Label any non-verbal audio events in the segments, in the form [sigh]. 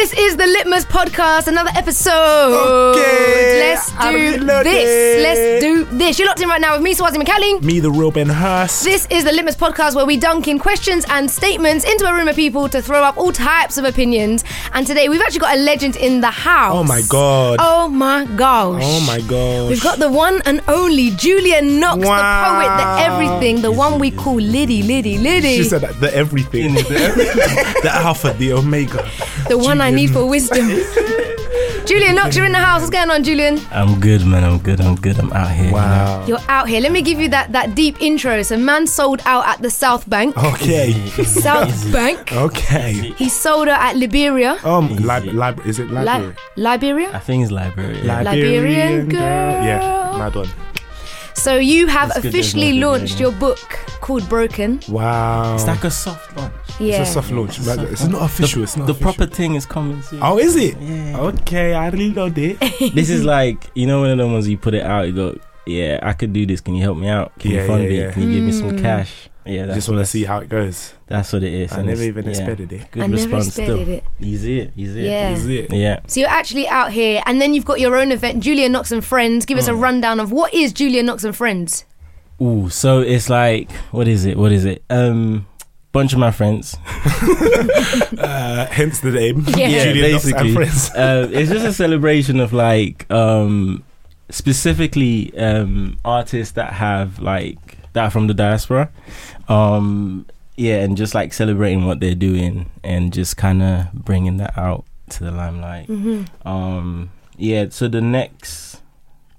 This is the Litmus Podcast, another episode. Okay, Let's I'm do reloaded. this. Let's do this. You're locked in right now with me, Swarzy Macaly. Me, the real Ben Hurst. This is the Litmus Podcast where we dunk in questions and statements into a room of people to throw up all types of opinions. And today we've actually got a legend in the house. Oh my God. Oh my gosh. Oh my gosh. We've got the one and only Julian Knox, the poet, the everything, the one we call Liddy, Liddy, Liddy. She said that, the everything. [laughs] the alpha, the omega. the one I Julian. need for wisdom. [laughs] Julian Knox, you're in the house. What's going on, Julian? I'm good, man. I'm good. I'm good. I'm out here. Wow. You're out here. Let me give you that, that deep intro. So, man sold out at the South Bank. Okay. [laughs] South Bank. Okay. He sold out at Liberia. Um, lib- lib- is it Li- Liberia? I think it's Liberia. Yeah. Liberian girl. Yeah, mad one. So, you have That's good, officially there's no launched Liberian. your book called Broken. Wow. It's like a soft launch. Yeah. It's a soft launch. but It's not official. It's not the official. proper thing is coming soon. Oh, is it? Yeah. Okay, I really know it. [laughs] this is like you know one of the ones you put it out. You go, yeah, I could do this. Can you help me out? Can Yeah, you fund yeah, me? yeah. Can you give me some Mm. cash? Yeah, that's Just want to see how it goes. That's what it is. I and never even yeah, expected it. Good I never response expected still. it. He's it. He's it. Yeah. Is it? Yeah. So, you're actually out here. And then you've got your own event, Julian Knox and Friends. Give us Mm. a rundown of what is Julian Knox and Friends? Ooh, so it's like what is it? What is it? Um, bunch of my friends. [laughs] Uh, hence the name. [laughs] Yeah. Yeah, Julian Knox and basically. friends. [laughs] uh, it's just a celebration of like um specifically um artists that have like that are from the diaspora um yeah and just like celebrating what they're doing and just kind of bringing that out to the limelight Mm-hmm. um yeah so the next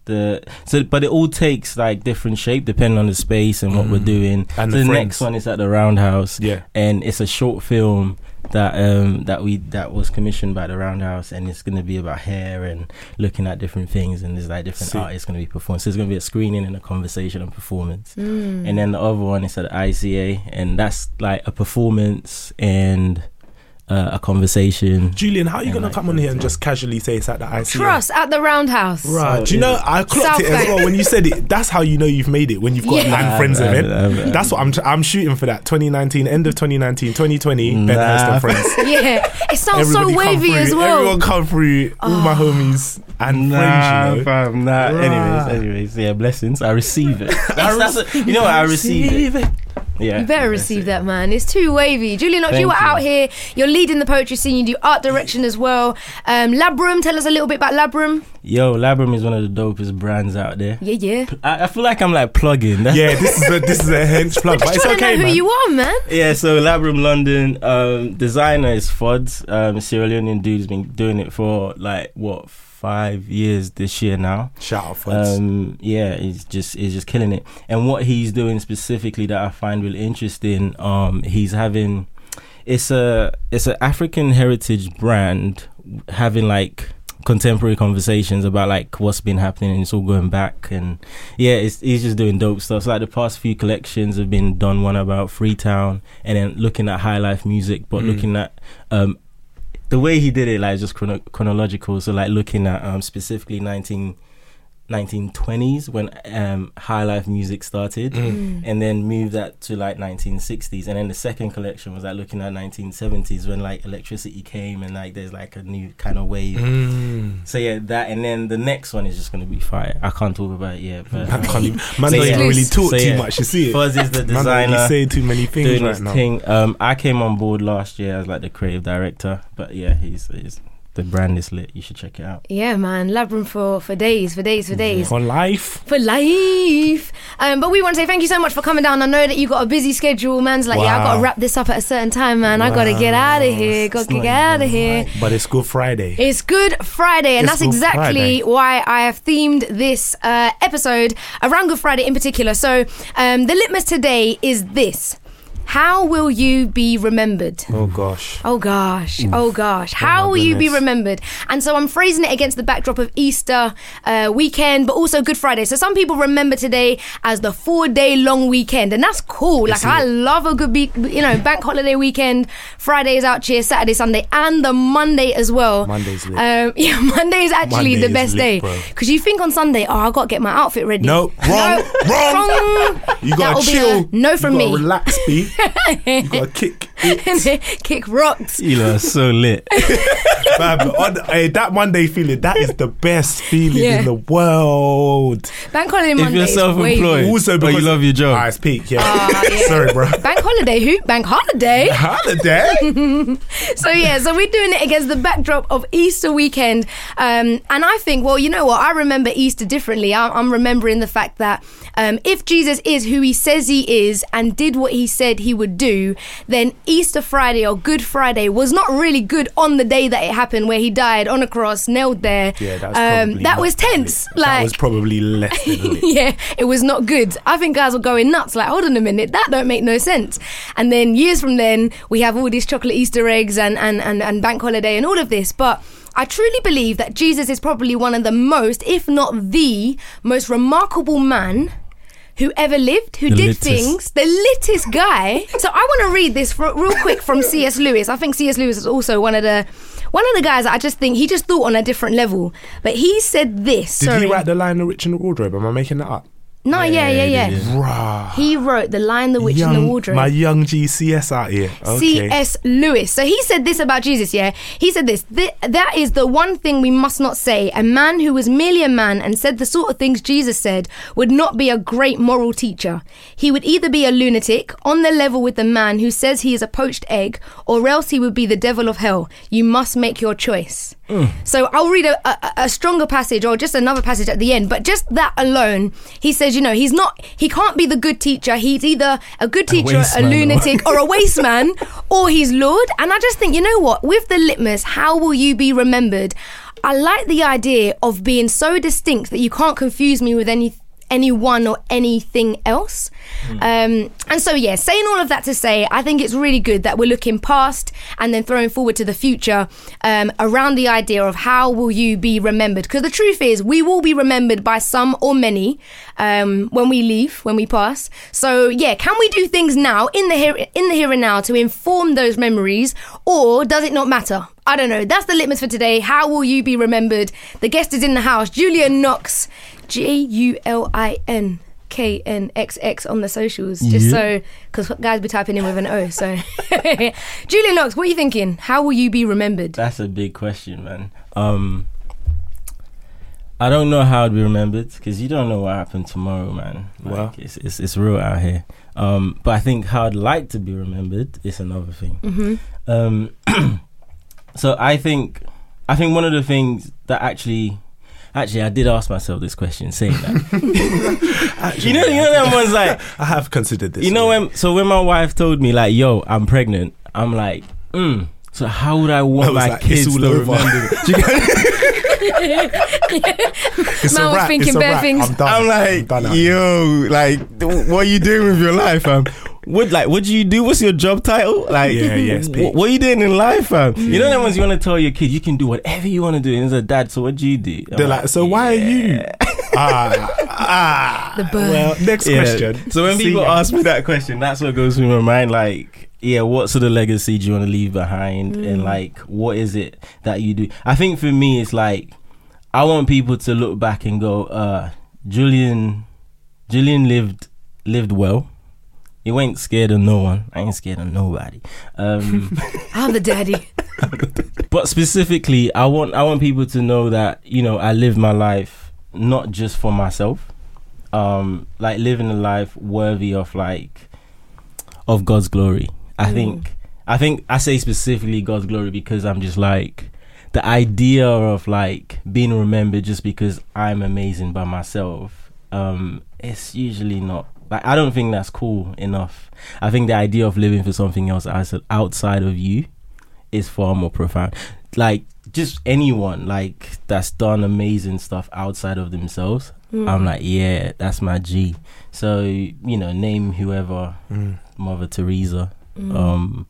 the so but it all takes like different shape depending on the space and what we're Mm. doing And so the the next one is at the roundhouse Yeah. and it's a short film that um that we that was commissioned by the Roundhouse, and it's going to be about hair and looking at different things, and there's like different See. artists going to be performing. So there's going to be a screening and a conversation and performance, Mm. and then the other one is at ICA, and that's like a performance and uh, a conversation. Julian, how are you And going to come on here and just casually say it's at the ICA? Trust at the Roundhouse. Right. So Do you know, I clocked South it as well when you said it. That's how you know you've made it when you've got Yeah. Nine Friends I've- event. I've- I've- That's what I'm. I'm shooting for that. 2019, end of 2019, 2020. Ben Nah. Hurst and friends. [laughs] Yeah. It sounds so Everybody come wavy through. as well. Everyone come through. All my homies and Nah, friends. You know. fam, nah. Right. Anyways, anyways, yeah, blessings. I receive it. [laughs] That's, that's a- you know what? I receive it. Yeah, You better receive that, man. It's too wavy. Julian, Knox, you Thank were you. out here. You're leading the poetry scene. You do art direction as well. Um, Labrum, tell us a little bit about Labrum. Yo, Labrum is one of the dopest brands out there. Yeah, yeah. I, I feel like I'm like plugging. That's- Yeah, this is a this is a hench plug, but Just it's trying okay, to know who you are, man. Yeah, so Labrum London, um, designer is Fods. Um, Sierra Leonean dude's been doing it for like what five years this year now. Shout out, friends. Um, yeah, he's just he's just killing it. And what he's doing specifically that I find really interesting, um, he's having it's a it's an African heritage brand having like contemporary conversations about like what's been happening and it's all going back and yeah it's he's just doing dope stuff so like the past few collections have been done one about freetown and then looking at high life music but Mm. looking at um the way he did it like just chrono- chronological so like looking at um specifically 19 1920s when um high life music started Mm. and then moved that to like 1960s and then the second collection was like looking at 1970s when like electricity came and like there's like a new kind of wave Mm. so yeah that and then the next one is just gonna be fire i can't talk about it yet but Man, um, can't even, man So don't yeah. even really talk So too yeah. much. You see it. Fuzz is the Man don't designer really say too many things right now. thing um i came on board last year as like the creative director but yeah he's he's the brand is lit. You should check it out. Yeah, man. Labrum for, for days, for days, for days. For life. For life. Um, but we want to say thank you so much for coming down. I know that you got a busy schedule. Man's like, yeah, I got to wrap this up at a certain time, man. I got to get out of here. Got to get out of here. right. But it's Good Friday. It's Good Friday, and It's that's Good exactly Friday. why I have themed this uh, episode around Good Friday in particular. So, um, the litmus today is this How will you be remembered? oh gosh. Oh gosh, oh gosh. How will you be remembered? And so I'm phrasing it against the backdrop of Easter uh, weekend, but also Good Friday. So some people remember today as the four day long weekend, and that's cool. Like, I love a good, be- you know, bank holiday weekend. Friday is out cheer, Saturday, Sunday, and the Monday as well. Monday's lit. Um, [laughs] yeah, Monday is actually Monday the best lit, day. Because you think on Sunday, oh, i got to get my outfit ready. No, wrong, wrong. Wrong. You gotta a chill. no from you me. Relax, B. [laughs] you gotta kick it. [laughs] Kick rocks. You are so lit. [laughs] Fam, on, hey, that Monday feeling, that is the best feeling Yeah. in the world. Bank holiday if Monday. you're is way self-employed, Also, but you because love your job. I speak, yeah. Ah, [laughs] yeah. Sorry, bro. Bank holiday, who? Bank holiday. Holiday. So yeah, so we're doing it against the backdrop of Easter weekend, um, and I think, well, you know what? I remember Easter differently. I'm, I'm remembering the fact that um, if Jesus is who he says he is and did what he said he would do, then Easter Friday or Good Friday was not really good on the day that it happened, where he died on a cross, nailed there. Yeah, that's um, probably that was tense. lit. Like that was probably less [laughs] yeah, it was not good. I think guys were going nuts. Like, hold on a minute, that don't make no sense. And then years from then, we have all these chocolate Easter eggs and and and, and bank holiday and all of this. But I truly believe that Jesus is probably one of the most, if not the most remarkable man. Who ever lived? Who The did littest. things? The littest guy. So I want to read this for, real quick from [laughs] C.S. Lewis. I think C.S. Lewis is also one of the one of the guys that I just think he just thought on a different level. But he said this. Did sorry. he write the line "The Rich in the Wardrobe"? Am I making that up? No, yeah, yeah, yeah. he Rah. He wrote The Lion, the Witch, and the Wardrobe. My young GCS out here. Okay. C.S. Lewis. So he said this about Jesus, yeah? He said this "Th- that is the one thing we must not say. A man who was merely a man and said the sort of things Jesus said would not be a great moral teacher. He would either be a lunatic, on the level with the man who says he is a poached egg, or else he would be the devil of hell. You must make your choice. So I'll read a, a, a stronger passage or just another passage at the end, but just that alone, he says, you know, he's not, he can't be the good teacher. He's either a good teacher, a, waste man or- lunatic, or a waste man, [laughs] or he's Lord. And I just think, you know what? With the litmus, how will you be remembered? I like the idea of being so distinct that you can't confuse me with any anyone or anything else. Um, and so, yeah, saying all of that to say, I think it's really good that we're looking past and then throwing forward to the future um, around the idea of how will you be remembered? Because the truth is, we will be remembered by some or many um, when we leave, when we pass. So, yeah, can we do things now in the here, in the here and now to inform those memories, or does it not matter? I don't know. That's the litmus for today. How will you be remembered? The guest is in the house, Julian Knox, J U L I N. K N X X on the socials, just Yeah. so because guys be typing in with an O. So, [laughs] Julian Knox, what are you thinking? How will you be remembered? That's a big question, man. Um, I don't know how I'd be remembered because you don't know what happened tomorrow, man. Like, Well. it's, it's it's real out here. Um, but I think how I'd like to be remembered is another thing. hmm Um, [clears throat] so I think I think one of the things that actually. Actually, I did ask myself this question, saying that. [laughs] Actually, you know, you know, that one's like, [laughs] I have considered this. you know, yeah. when so when my wife told me like, "Yo, I'm pregnant," I'm like, mm, "So how would I want I my like, kids to over. remember?" [laughs] me? Do you get- It's Man a was wrap, thinking it's bare wrap. things. I'm done. I'm I'm like, done now. yo, like, what are you doing with your life, fam? What like, what do you do? What's your job title? Like, Yeah, yeah, [laughs] speak. what, what are you doing in life, fam? You know that ones you want to tell your kid, you can do whatever you want to do. And as a dad, so what do you do? I'm They're like, so why are you? [laughs] ah, ah. The burn. Well, next Yeah. question. So when See people ya. ask me that question, that's what goes through my mind. Like, yeah, what sort of legacy do you want to leave behind, and like, what is it that you do? I think for me, it's like I want people to look back and go, uh, Julian, Julian lived lived well. He ain't scared of no one. I ain't scared of nobody. Um, [laughs] I'm the daddy. [laughs] but specifically, I want I want people to know that you know I live my life not just for myself, um, like living a life worthy of like of God's glory. I think I think I say specifically God's glory because I'm just like the idea of like being remembered just because I'm amazing by myself, um, it's usually not like I don't think that's cool enough. I think the idea of living for something else as outside of you is far more profound. Like just anyone like that's done amazing stuff outside of themselves. Hmm. I'm like, yeah, that's my G. So you know, name whoever, hmm. Mother Teresa. Hmm. Um,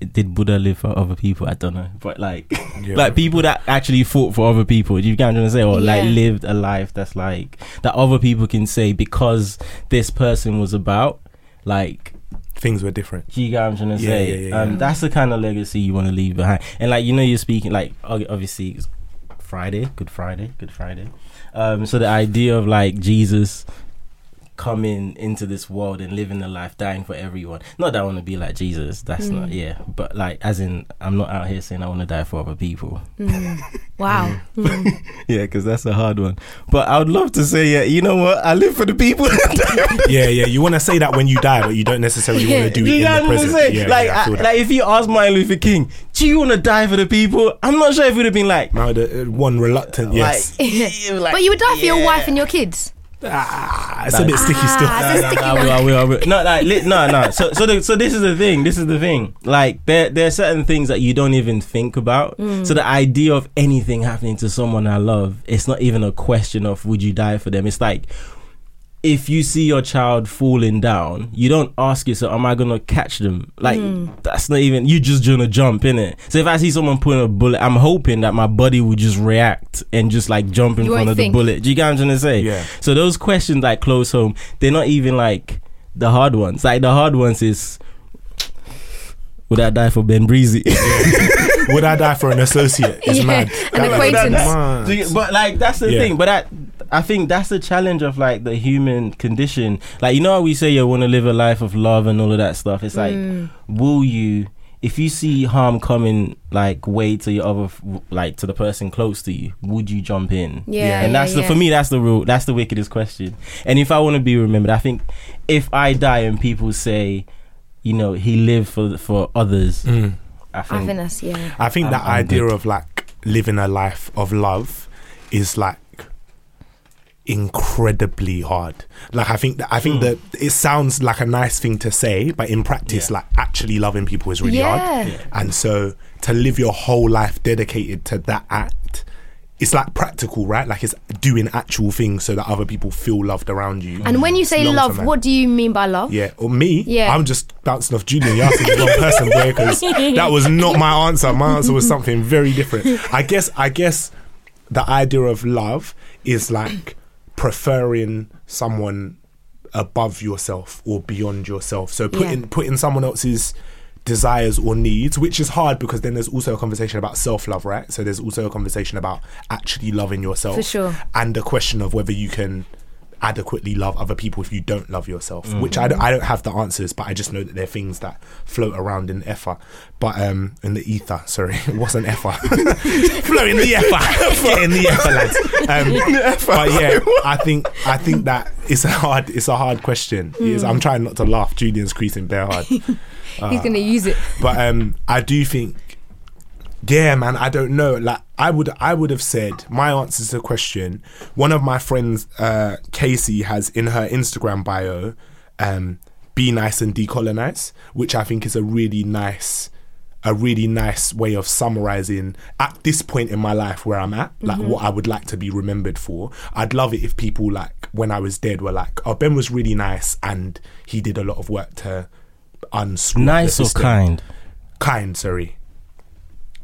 did Buddha live for other people? I don't know, but like, Yeah. like people that actually fought for other people. Do you get what I'm trying to say? Or like lived a life that's like that other people can say because this person was about like Things were different. do you get what I'm trying to Yeah, say? yeah, yeah, um. That's the kind of legacy you want to leave behind. And like you know, you're speaking like obviously it's Friday, Good Friday, Good Friday. Um, so the idea of like Jesus coming into this world and living a life, dying for everyone. Not that I want to be like Jesus. That's not mm. yeah. But like as in, I'm not out here saying I want to die for other people. Mm. Wow. [laughs] Mm. Yeah, because that's a hard one. But I would love to say, yeah, you know what? I live for the people. [laughs] Yeah, yeah. You want to say that when you die, but you don't necessarily want to do it you in know the what present. saying? Yeah, like, yeah, I I- feel that. like if you ask Martin Luther King, do you want to die for the people? I'm not sure if it would have been like, now the uh, one reluctant, yes. like, [laughs] like, But you would die for your wife and your kids. Ah, it's a bit sticky still. Ah, it's a sticky I will, I will, I will. No, like, li- no, no. So, so, the, so this is the thing. This is the thing. Like, there, there are certain things that you don't even think about. So the idea of anything happening to someone I love, it's not even a question of would you die for them. It's like if you see your child falling down, you don't ask yourself, "Am I gonna catch them?" Like hmm. that's not even. You just gonna jump in it. So if I see someone putting a bullet, I'm hoping that my body will just react and just like jump in You front of think. the bullet. Do you get what I'm trying to say? Yeah. So those questions like close home, they're not even like the hard ones. Like the hard ones is, would I die for Ben Breezy? [laughs] Would I die for an associate? It's Yeah, mad. an That- acquaintance. mad. You- but like that's the Yeah. thing. But that I think that's the challenge of like the human condition. Like you know how we say you want to live a life of love and all of that stuff. It's like, Mm. will you? If you see harm coming, like way to your other, like to the person close to you, would you jump in? Yeah, and yeah, that's the yeah. for me. That's the rule. That's the wickedest question. And if I want to be remembered, I think if I die and people say, you know, he lived for for others, Mm. I I think, think that's yeah. I think I'm- that I'm idea good. of like living a life of love is like incredibly hard. Like I think that I think hmm. that it sounds like a nice thing to say, but in practice, Yeah. like actually loving people is really Yeah. hard. Yeah. And so to live your whole life dedicated to that act, it's like practical, right? Like it's doing actual things so that other people feel loved around you. And when you say Long love, what do you mean by love? Yeah, or me. Yeah. I'm just bouncing off Julian. You're asking the wrong person, boy, because [laughs] that was not my answer. My answer was something very different. I guess. I guess the idea of love is like preferring someone above yourself or beyond yourself. So putting Yeah. putting someone else's desires or needs, which is hard because then there's also a conversation about self love, right? So there's also a conversation about actually loving yourself, For sure. and the question of whether you can adequately love other people if you don't love yourself Mm. which I don't, I don't have the answers but I just know that they're things that float around in ether but um in the ether sorry [laughs] it wasn't ether [laughs] float in the ether get in the ether lads. Um, but yeah [laughs] I think I think that it's a hard it's a hard question. It is- Mm. I'm trying not to laugh. Julian's creasing bare hard. He's gonna use it. but um, I do think, yeah, man, I don't know. Like, I would, I would have said my answer to the question. One of my friends, uh, Casey, has in her Instagram bio, um, "Be nice and decolonize," which I think is a really nice, a really nice way of summarizing at this point in my life where I'm at, like what I would like to be remembered for. I'd love it if people like when I was dead were like, "Oh, Ben was really nice and he did a lot of work to." unscrew the nice or kind. kind sorry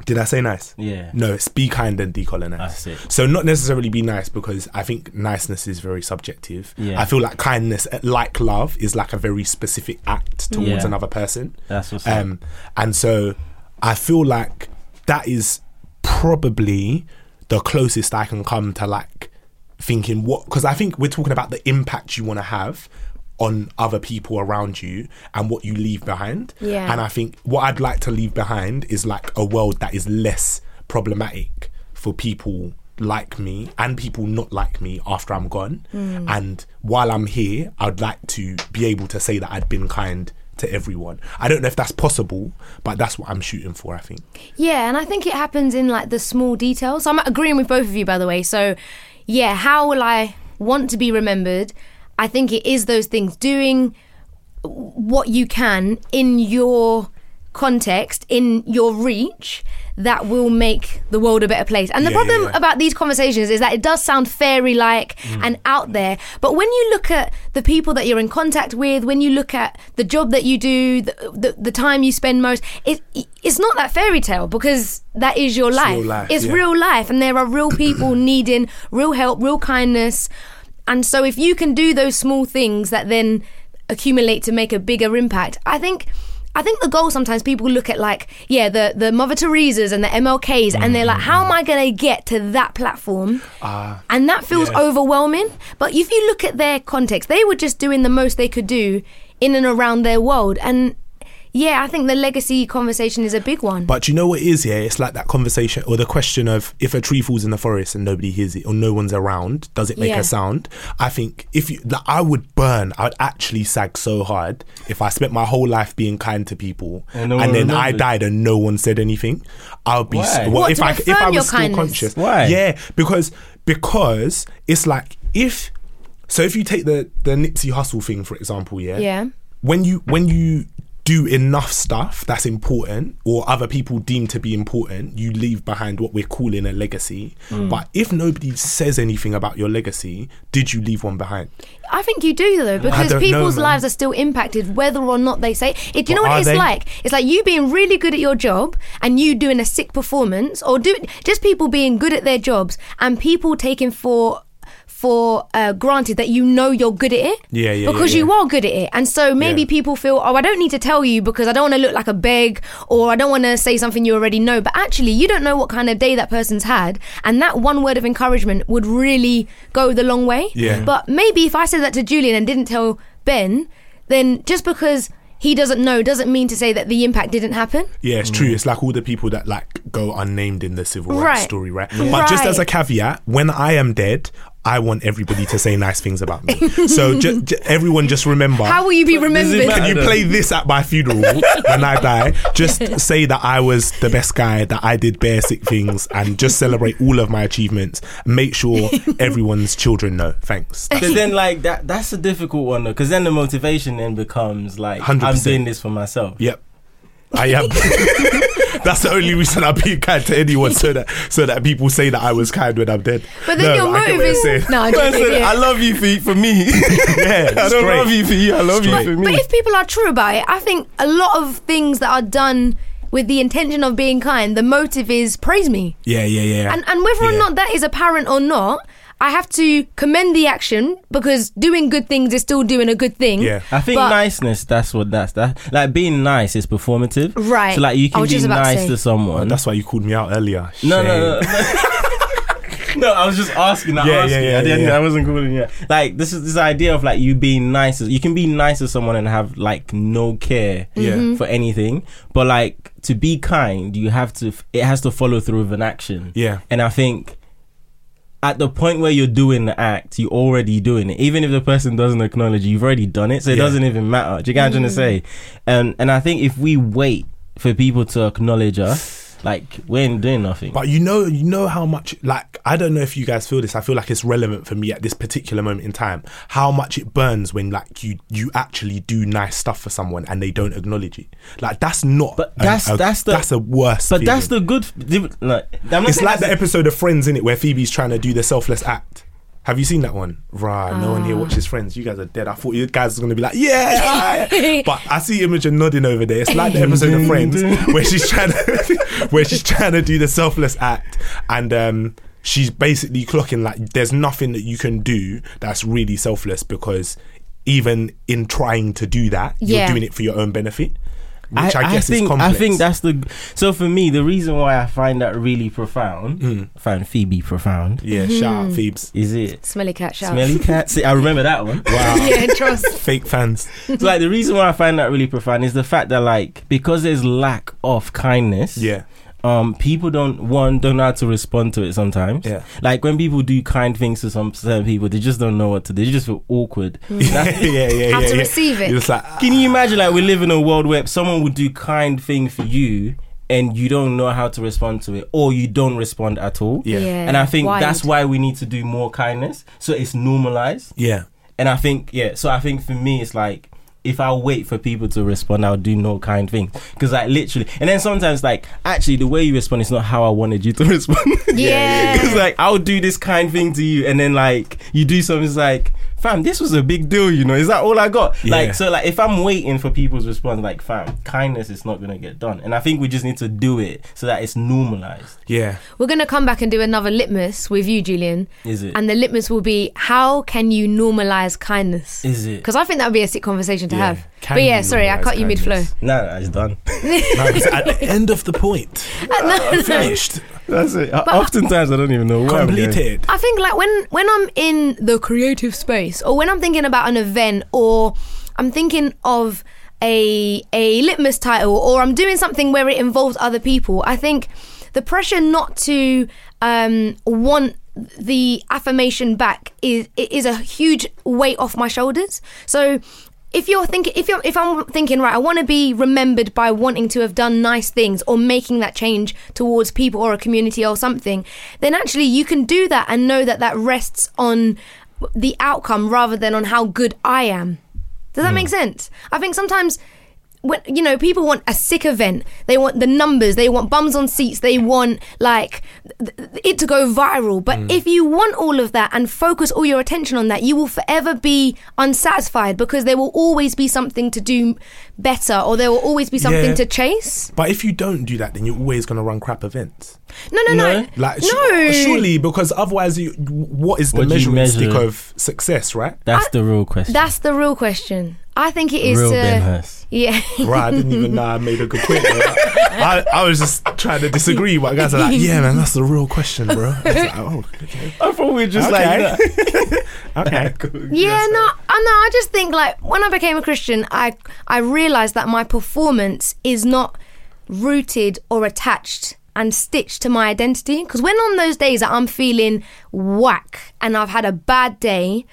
did i say nice Yeah. no it's be kind and decolonize That's it. so not necessarily be nice because i think niceness is very subjective Yeah. i feel like kindness uh, like love is like a very specific act towards Yeah. another person That's what's um and so i feel like that is probably the closest i can come to like thinking what because i think we're talking about the impact you want to have on other people around you and what you leave behind Yeah. and i think what i'd like to leave behind is like a world that is less problematic for people like me and people not like me after i'm gone hmm. and while i'm here i'd like to be able to say that i'd been kind to everyone. I don't know if that's possible, but that's what I'm shooting for. I think. Yeah, and I think it happens in like the small details. I'm agreeing with both of you, by the way. So, yeah, how will I want to be remembered? I think it is those things doing what you can in your context, in your reach, that will make the world a better place. And the Yeah, yeah, problem yeah. about these conversations is that it does sound fairy like mm. and out there. But when you look at the people that you're in contact with, when you look at the job that you do, the, the, the time you spend most, it, it's not that fairy tale because that is your life. real life, It's yeah. real life. And there are real people [clears throat] needing real help, real kindness. And so if you can do those small things that then accumulate to make a bigger impact, I think I think the goal sometimes people look at like, yeah, the the Mother Teresa's and the MLKs and they're like, how am I gonna get to that platform? Ah, and that feels yeah. overwhelming. But if you look at their context, they were just doing the most they could do in and around their world. And yeah, I think the legacy conversation is a big one. But you know what it is, yeah? It's like that conversation or the question of if a tree falls in the forest and nobody hears it or no one's around, does it make Yeah. a sound? I think if you, like, I would burn, I would actually sag so hard if I spent my whole life being kind to people And and, no one then I died and no one said anything. I would be, Why? well, What, if to I, if I was still kindness? conscious. Why? Yeah, because, because it's like if, so if you take the, the Nipsey Hussle thing, for example, yeah? Yeah. when you when you do enough stuff that's important or other people deem to be important you leave behind what we're calling a legacy Mm. but if nobody says anything about your legacy did you leave one behind I think you do though, because don't know, people's lives are still impacted whether or not they say it. Do you know what it's they? like? It's like you being really good at your job and you doing a sick performance, or do just people being good at their jobs and people taking for for uh, granted that you know you're good at it. Yeah, yeah, Because yeah, you are good at it, and so maybe Yeah. people feel, oh, I don't need to tell you because I don't want to look like a beg, or I don't want to say something you already know. But actually, you don't know what kind of day that person's had, and that one word of encouragement would really go the long way. Yeah. But maybe if I said that to Julian and didn't tell Ben, then just because he doesn't know doesn't mean to say that the impact didn't happen. yeah it's true it's like all the people that like go unnamed in the civil rights Right. story right but just as a caveat when i am dead I want everybody to say nice things about me. So ju- ju- everyone just remember. How will you be remembered? Can you play this at my funeral when I die? Just say that I was the best guy, that I did basic things, and just celebrate all of my achievements. Make sure everyone's children know. Thanks. [laughs] Because then, like that, that's a difficult one though. Because then the motivation then becomes like, i am 100%. doing this for myself. Yep. I am. [laughs] That's the only reason I'm being kind to anyone, so that so that people say that I was kind when I'm dead. But then No, your motive you're is no. I'm Man joking, said, yeah. I love you for for me. [laughs] Yeah, I don't straight. love you for you. I love Straight. you for me. But if people are true about it, I think a lot of things that are done with the intention of being kind, the motive is praise me. Yeah, yeah, yeah. And and whether or not that is apparent or not, I have to commend the action because doing good things is still doing a good thing. Yeah. I think But- niceness. That's what that's that. Like being nice is performative. Right. So like you I can was be just about to nice say. to someone. That's why you called me out earlier. No, Shame. no, no. [laughs] No, I was just asking. I Yeah, asking. yeah, yeah, I, didn't, yeah, yeah. I wasn't calling you. out. Like this is this idea of like you being nice. You can be nice to someone and have like no care Yeah. Mm-hmm. for anything. But like to be kind, you have to. It has to follow through with an action. Yeah. And I think at the point where you're doing the act, you're already doing it. Even if the person doesn't acknowledge you, you've already done it. So it Yeah. doesn't even matter. Do you get what I'm trying to mm. say? And and I think if we wait for people to acknowledge us, like we ain't doing nothing. But you know, you know how much. Like, I don't know if you guys feel this. I feel like it's relevant for me at this particular moment in time. How much it burns when like you you actually do nice stuff for someone and they don't acknowledge it. Like that's not. But that's- a, that's the- that's a worse. But that's the good. Like, It's like the episode of Friends in it where Phoebe's trying to do the selfless act. Have you seen that one? Right, no one here watches Friends. You guys are dead. I thought you guys were gonna be like, yeah. [laughs] but I see Imogen nodding over there. It's like the episode of [laughs] Friends where she's trying to [laughs] where she's trying to do the selfless act, and um, she's basically clocking like there's nothing that you can do that's really selfless because even in trying to do that, Yeah. you're doing it for your own benefit. Which I, guess think is complex. I think that's the. So for me, the reason why I find that really profound, I find Phoebe profound, yeah. Shout out hmm. Phoebes. is it Smelly cat shout. smelly cat? See, I remember that one. Wow. [laughs] yeah, trust. [laughs] Fake fans. [laughs] so like the reason why I find that really profound is the fact that like because there's lack of kindness, Yeah. Um people don't one don't know how to respond to it sometimes. Yeah. Like when people do kind things to some certain people, they just don't know what to do. They just feel awkward. [laughs] yeah, yeah, yeah. How yeah, to yeah. receive it. You're just like, Can you imagine like we live in a world where someone would do kind thing for you and you don't know how to respond to it or you don't respond at all? Yeah. Yeah, And I think wild. that's why we need to do more kindness so it's normalized. yeah. And I think yeah, so I think for me it's like if I wait for people to respond, I'll do no kind thing because like literally, and then sometimes like actually the way you respond is not how I wanted you to [laughs] respond. Yeah. [laughs] Because like I'll do this kind thing to you, and then like you do something it's like, fam, this was a big deal, you know? Is that all I got? Yeah. Like so, like if I'm waiting for people's response, like fam, kindness is not gonna get done, and I think we just need to do it so that it's normalized. Yeah. We're going to come back and do another litmus with you, Julian. Is it? And the litmus will be how can you normalize kindness? Is it? Because I think that would be a sick conversation to Yeah. have. Can but yeah, sorry, I normalise cut you mid flow. kindness? No, no, it's done. [laughs] No, it's at the end of the point. [laughs] Uh, Finished. That's it. Oftentimes I don't even know where I'm going. Completed. I think like when when I'm in the creative space or when I'm thinking about an event or I'm thinking of a a litmus title or I'm doing something where it involves other people, I think the pressure not to um, want the affirmation back is is a huge weight off my shoulders. So if you're thinking if you're if I'm thinking right I want to be remembered by wanting to have done nice things or making that change towards people or a community or something then actually you can do that and know that that rests on the outcome rather than on how good I am. Does that hmm. make sense? I think sometimes when you know people want a sick event. They want the numbers. They want bums on seats. They want like th- th- it to go viral. But mm. if you want all of that and focus all your attention on that you will forever be unsatisfied because there will always be something to do better or there will always be something Yeah. to chase. But if you don't do that, then you're always going to run crap events. No no no No. Like, sh- no surely, because otherwise, you, what is the What do you measuring stick measure? of success, right? That's the real question. that's the real question I think it is real to Ben Hurst. yeah Right, I didn't even [laughs] know I made a good point. there. I, I was just trying to disagree, but guys are like, yeah, man, that's the real question, bro. I was like, oh, okay. I thought we were just Okay. like that. [laughs] okay. [laughs] Yeah, no, I no, I just think like when I became a Christian, I I realized that my performance is not rooted or attached and stitched to my identity. Because when on those days that I'm feeling whack and I've had a bad day,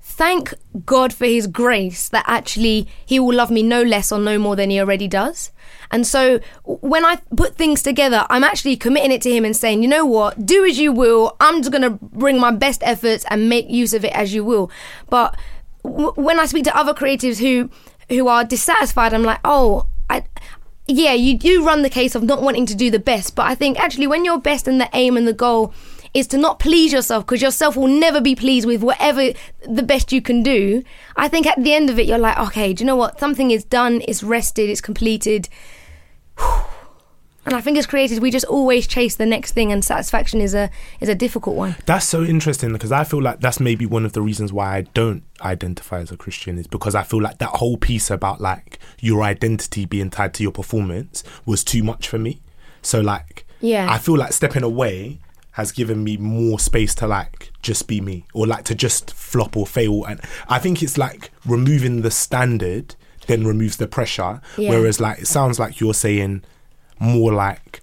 thank God for His grace that actually He will love me no less or no more than He already does. And so when I put things together, I'm actually committing it to Him and saying, you know what, do as you will. I'm just going to bring my best efforts and make use of it as you will. But w- when I speak to other creatives who who are dissatisfied, I'm like, oh, I. Yeah, you do run the case of not wanting to do the best, but I think actually when your best and the aim and the goal is to not please yourself because yourself will never be pleased with whatever the best you can do. I think at the end of it, you're like, okay, do you know what? Something is done, it's rested, it's completed. [sighs] And I think as creators, we just always chase the next thing, and satisfaction is a is a difficult one. That's so interesting because I feel like that's maybe one of the reasons why I don't identify as a Christian is because I feel like that whole piece about like your identity being tied to your performance was too much for me. So like, Yeah. I feel like stepping away has given me more space to like just be me or like to just flop or fail. And I think it's like removing the standard then removes the pressure. Yeah. Whereas like it sounds like you're saying more like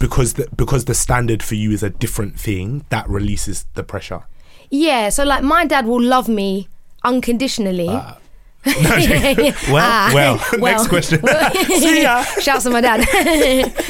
because the because the standard for you is a different thing that releases the pressure. Yeah, so like my dad will love me unconditionally. [laughs] [laughs] Yeah, yeah. Well, ah. well, [laughs] next question. See ya. Shouts to my dad.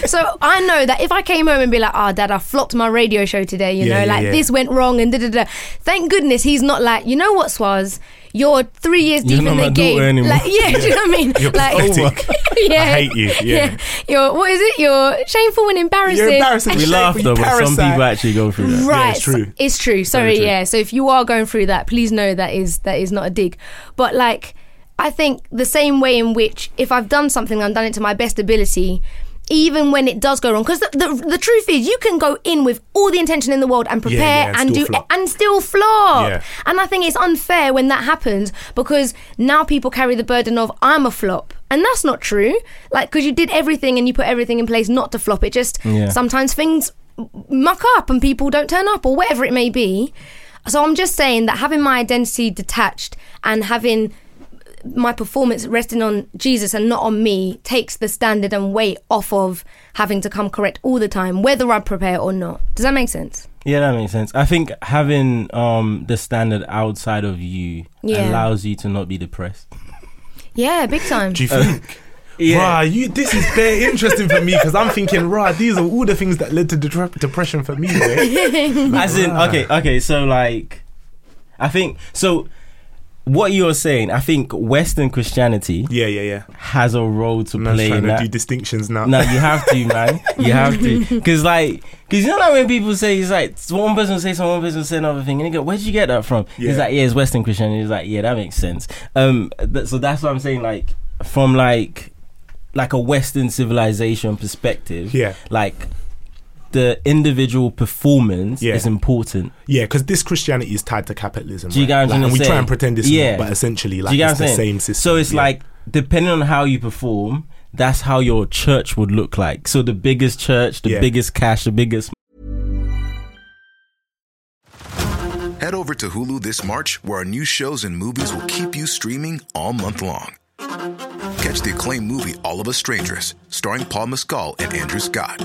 so I know that if I came home and be like, "Oh, dad, I flopped my radio show today," you Yeah, know, like this went wrong and da da da. Thank goodness he's not like, you know what, Swaz, you're three years You're deep not in the daughter game. anymore. Like, yeah, do you know what I mean? [laughs] You're like, pathetic. [laughs] yeah, I hate you, yeah. You're what is it? You're shameful and embarrassing. You're embarrassing. We laugh for though, but some people actually go through that. Right, it's true. It's true. Sorry, true. yeah. So if you are going through that, please know that is that is not a dig. But like, I think the same way in which if I've done something, I've done it to my best ability. Even when it does go wrong, because the, the the truth is, you can go in with all the intention in the world and prepare yeah, and and do flop. and still flop. Yeah. And I think it's unfair when that happens because now people carry the burden of I'm a flop, and that's not true. Like because you did everything and you put everything in place not to flop. It just Yeah. sometimes things muck up and people don't turn up or whatever it may be. So I'm just saying that having my identity detached and having my performance resting on Jesus and not on me takes the standard and weight off of having to come correct all the time, whether I prepare or not. Does that make sense? Yeah, that makes sense. I think having um the standard outside of you Yeah. allows you to not be depressed. Yeah, big time. Do you think? Yeah. Rah, you, this is very interesting for me because I'm thinking, rah, these are all the things that led to de- depression for me. eh? [laughs] As in, okay, okay. So like, I think so. What you're saying, I think Western Christianity yeah, yeah, yeah. has a role to I'm play trying in to that. do distinctions now. No, you have to, [laughs] man. You have to, because like, because you know like when people say it's like one person will say something, one person will say another thing, and you go, "Where did you get that from?" Yeah. He's like, "Yeah, it's Western Christianity." He's like, "Yeah, that makes sense." Um, th- so that's what I'm saying. Like, from like, like a Western civilization perspective, Yeah. like the individual performance Yeah. is important. Yeah, because this Christianity is tied to capitalism. Do you right? get Like, and we say? try and pretend it's Yeah. not, but essentially, like Do you get it's the saying? same system. So it's yeah. like depending on how you perform, that's how your church would look like. So the biggest church, the Yeah. biggest cash, the biggest Head over to Hulu this March, where our new shows and movies will keep you streaming all month long. Catch the acclaimed movie All of Us Strangers, starring Paul Mescal and Andrew Scott.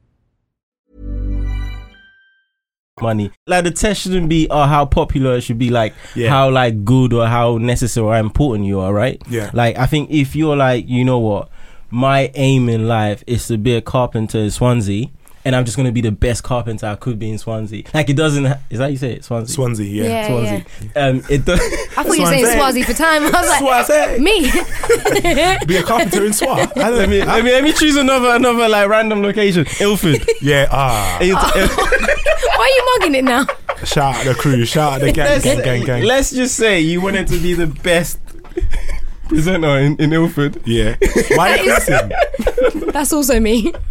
Money. Like the test shouldn't be oh how popular it should be, like Yeah. how like good or how necessary or important you are, right? Yeah. Like I think if you're like, you know what, my aim in life is to be a carpenter in Swansea. And I'm just gonna be the best carpenter I could be in Swansea. Like it doesn't. Ha- is that how you say it? Swansea. Swansea, yeah. Yeah. Swansea. Um, it does. [laughs] I thought you were saying Swansea. For time. I was like, Swansea. me. [laughs] Be a carpenter in Swa. I [laughs] let me let me let me choose another another like random location. Ilford. Yeah, ah. It- Why are you mugging it now? Shout out the crew. Shout out the gang, let's, gang, gang, gang. let's just say you wanted to be the best presenter in, in Ilford. Yeah. [laughs] Why are you cursing? [laughs] That's also me. [laughs]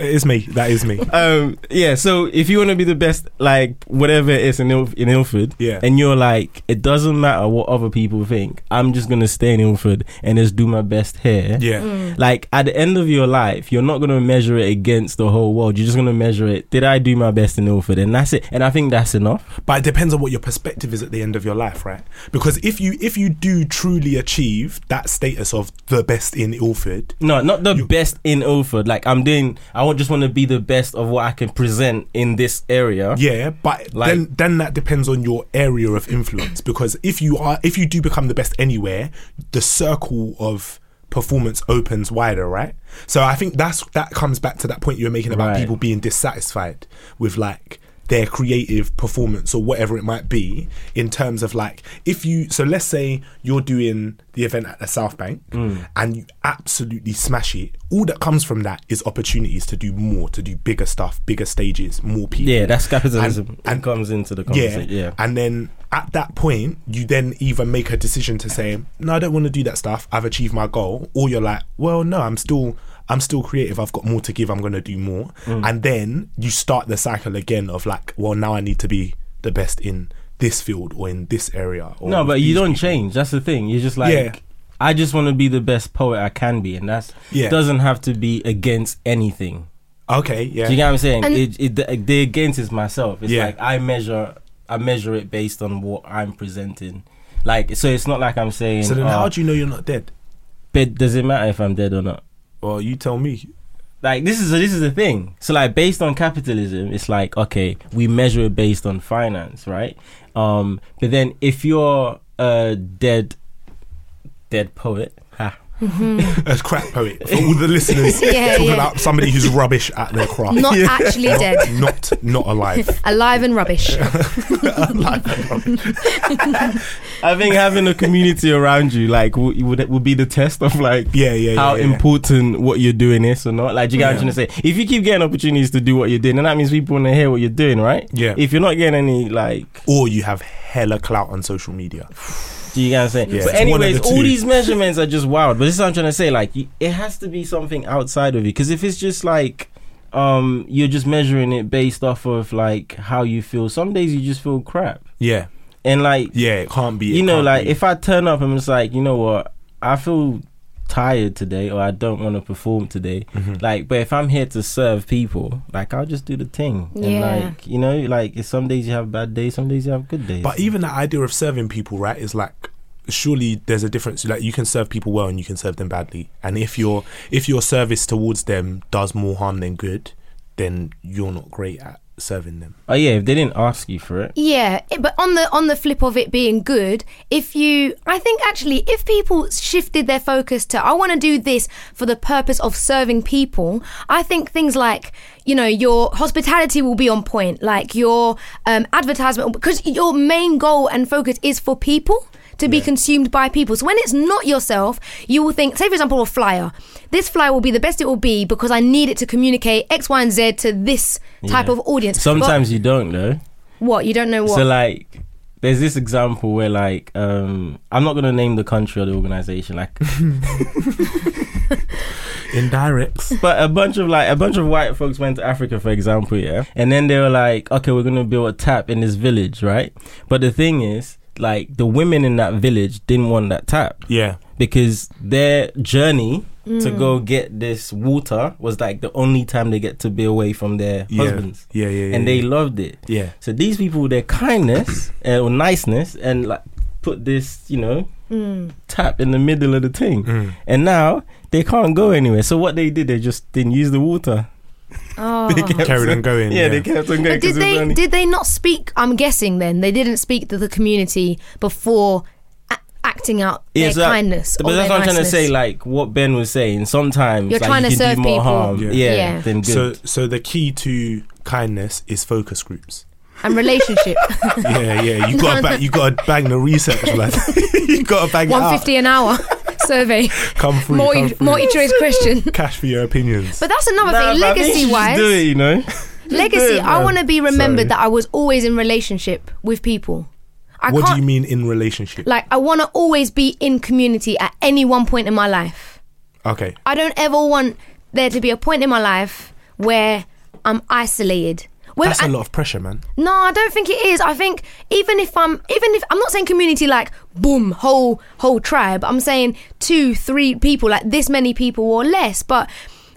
It is me. That is me. Um, yeah. So if you want to be the best, like whatever it is in Il- in Ilford, Yeah. and you're like, it doesn't matter what other people think. I'm just gonna stay in Ilford and just do my best here. Yeah. Like at the end of your life, you're not gonna measure it against the whole world. You're just gonna measure it. Did I do my best in Ilford? And that's it. And I think that's enough. But it depends on what your perspective is at the end of your life, right? Because if you if you do truly achieve that status of the best in Ilford, No, not the best in Ilford. Like I'm doing. I just want to be the best of what I can present in this area. yeah, but Like- then then that depends on your area of influence. Because if you are if you do become the best anywhere, the circle of performance opens wider, right? So I think that's that comes back to that point you were making about Right. people being dissatisfied with like their creative performance or whatever it might be in terms of like if you so let's say you're doing the event at the South Bank Mm. and you absolutely smash it all that comes from that is opportunities to do more to do bigger stuff bigger stages more people Yeah, that's capitalism. And- And, comes into the yeah, conversation. Yeah. and then at that point, you then either make a decision to say, "No, I don't want to do that stuff. I've achieved my goal," or you're like, "Well, no, I'm still, I'm still creative. I've got more to give. I'm going to do more." Mm. And then you start the cycle again of like, "Well, now I need to be the best in this field or in this area." Or No, but you don't people." change. That's the thing. You're just like, Yeah. I just want to be the best poet I can be, and that's Yeah. doesn't have to be against anything. Okay, yeah. Do you get what I'm saying? And- it, it, the, the against is myself. It's Yeah. like I measure, I measure it based on what I'm presenting. Like, so it's not like I'm saying. so then, oh, how do you know you're not dead? but does it matter if I'm dead or not? Well, you tell me. like this is a, this is the thing. So like based on capitalism, it's like okay, we measure it based on finance, right? Um, but then if you're a dead dead poet, ha, mm-hmm. [laughs] A crack poet for all the listeners. [laughs] Yeah, talking yeah. about somebody who's rubbish at their craft. Not actually dead. not not alive. [laughs] Alive and rubbish. I think having a community around you like w- would would be the test of like Yeah, yeah, how yeah, yeah. important what you're doing is or not. Like, do you get what I'm Yeah. trying to say? If you keep getting opportunities to do what you're doing, then that means people want to hear what you're doing, right? Yeah. If you're not getting any like Or you have hella clout on social media. Do you get what I'm saying? Yeah, But it's one of anyways, the all these measurements are just wild. But this is what I'm trying to say. Like, it has to be something outside of you. Because if it's just like, um, you're just measuring it based off of like how you feel. Some days you just feel crap, Yeah, and like, yeah, it can't be. you know, like be. if I turn up and it's like, you know what, I feel tired today, or I don't want to perform today. Mm-hmm. Like, but if I'm here to serve people, like I'll just do the thing. And Yeah. like, you know, like some days you have bad days, some days you have good days. But even the idea of serving people, right, is like surely there's a difference. Like you can serve people well and you can serve them badly. And if your if your service towards them does more harm than good, then you're not great at serving them. oh yeah, if they didn't ask you for it. Yeah, but on the on the flip of it being good, if you, I think actually, if people shifted their focus to, I want to do this for the purpose of serving people, I think things like, you know, your hospitality will be on point, like your um, advertisement, because your main goal and focus is for people to be consumed by people. So when it's not yourself, you will think, say for example, a flyer. This flyer will be the best it will be because I need it to communicate X, Y, and Z to this type Yeah. of audience. But- Sometimes you don't know. what you don't know what? So like there's this example where like um I'm not gonna name the country or the organization, like [laughs] Indirects. but a bunch of like a bunch of white folks went to Africa for example, yeah. And then they were like, Okay, we're gonna build a tap in this village, right? But the thing is, like the women in that village didn't want that tap. Yeah. Because their journey to go get this water was like the only time they get to be away from their Yeah. husbands. Yeah, yeah, yeah, And they yeah. loved it. Yeah. So these people, their kindness uh, or niceness, and like put this, you know, tap in the middle of the thing, Mm. and now they can't go anywhere. So what they did, they just didn't use the water. Oh. They kept Carried on [laughs] going, Yeah, yeah. they kept on going. But 'cause did they only- did they not speak? I'm guessing then they didn't speak to the community before a- acting out their so that- kindness. But or that's their what I'm trying to say. Like what Ben was saying. Sometimes You're like, trying you to can serve do more people. harm. Yeah. Yeah, Yeah. than good. So so the key to kindness is focus groups. and relationship. [laughs] Yeah, yeah. You got to bang, you got to bang the research, lad. [laughs] you got to bang it One out. an hour survey. [laughs] Come through. come Multi through. multi choice question. [laughs] Cash for your opinions. But that's another Nah, thing. but I think you Legacy should just do it, wise, you know. [laughs] legacy. it, I man. want to be remembered Sorry. that I was always in relationship with people. I what can't, do you mean in relationship? Like I want to always be in community at any one point in my life. okay. I don't ever want there to be a point in my life where I'm isolated. That's a lot of pressure, man. No, I don't think it is. I think even if I'm even if I'm not saying community like boom, whole whole tribe. I'm saying two, three people, like this many people or less. But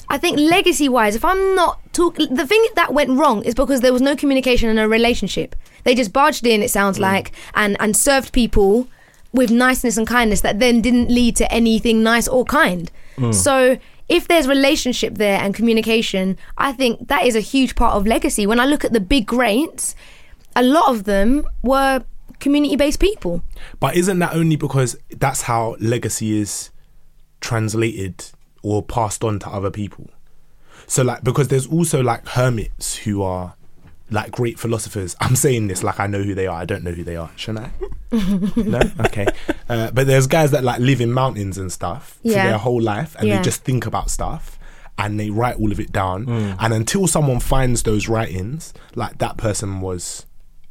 I think legacy wise, if I'm not talk the thing that went wrong is because there was no communication and a relationship. They just barged in, it sounds mm. like, and and served people with niceness and kindness that then didn't lead to anything nice or kind. Mm. So if there's relationship there and communication, I think that is a huge part of legacy. When I look at the big greats, a lot of them were community based people. But isn't that only because that's how legacy is translated or passed on to other people? So like because there's also like hermits who are like great philosophers. I'm saying this like I know who they are. I don't know who they are. Shouldn't I? [laughs] no. Okay. Uh, but there's guys that like live in mountains and stuff for their whole life, and Yeah. they just think about stuff. And they write all of it down, and until someone finds those writings, like that person was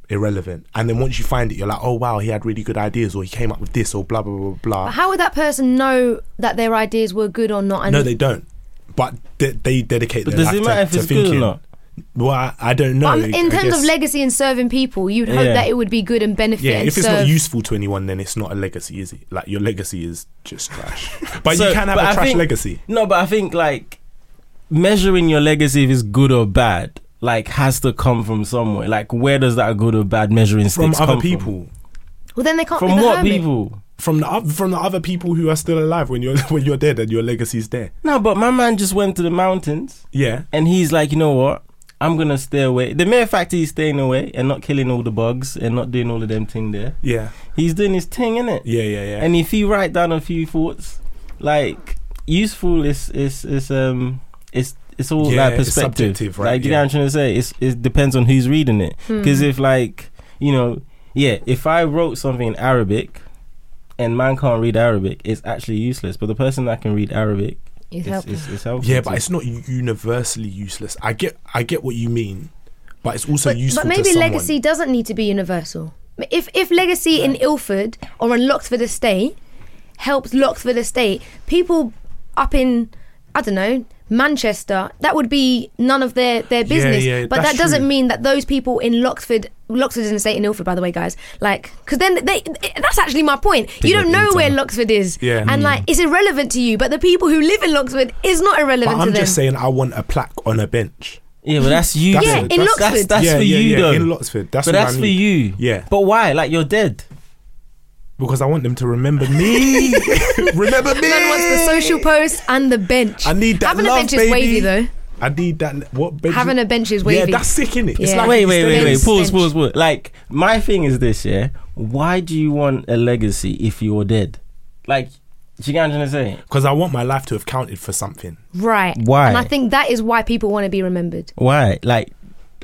irrelevant. And then once you find it, you're like, oh wow, he had really good ideas, or he came up with this, or blah blah blah blah. But how would that person know that their ideas were good or not? And no, they don't. But they, they dedicate But their does life it matter to, if it's good or thinking. not? Well, I, I don't know. But in terms of legacy and serving people, you'd hope Yeah. that it would be good and benefit. Yeah, and if it's serve. not useful to anyone, then it's not a legacy, is it? Like your legacy is just trash. [laughs] But So- you can have but a I trash think- legacy. No, but I think like measuring your legacy if it's good or bad, like has to come from somewhere. Like where does that good or bad measuring From sticks other come people. well, then they can't From, be the what hermit. people? From the from the other people who are still alive when you're [laughs] when you're dead and your legacy's there. No, but my man just went to the mountains Yeah. and he's like, you know what? I'm gonna stay away. The mere fact he's staying away and not killing all the bugs and not doing all of them thing there, Yeah. he's doing his thing, innit? Yeah, yeah, yeah. And if you write down a few thoughts, like useful is is is um it's it's all Yeah, like it's perspective, subjective, right? Like you know Yeah. what I'm trying to say. It's it depends on who's reading it. Because if like you know, yeah, if I wrote something in Arabic and man can't read Arabic, it's actually useless. But the person that can read Arabic It's is helpful. is, is helpful. yeah, to- but it's not universally useless. I get I get what you mean, but it's also But, useful but maybe to legacy doesn't need to be universal. If if legacy in Ilford or in Loxford Estate helps Loxford Estate, people up in I don't know Manchester, that would be none of their their business. yeah, but that doesn't true. mean that those people in Loxford. Loxford is an estate in Ilford, by the way, guys. Like, because then they, that's actually my point. You don't know where Loxford is, Yeah. and mm. like it's irrelevant to you. But the people who live in Loxford is not But irrelevant to you. I'm just saying, I want a plaque on a bench. yeah, but that's you. That's. Yeah, it. in that's, that's, that's yeah, for yeah, you yeah, though. in Loxford. That's but what that's I for you. Yeah. But why? Like you're dead. Because I want them to remember me. [laughs] remember me. Man wants the social post and the bench. I need that Having love, a bench is baby. wavy though. I need that. What? Bench Having a bench is wavy. Yeah, that's sick, innit? It's Yeah. like wait, wait, wait, wait. Pause, bench. pause, pause. Like my thing is this, yeah. Why do you want a legacy if you're dead? Like, do you get what I'm trying to say? Because I want my life to have counted for something. Right. Why? And I think that is why people want to be remembered. Why? Like,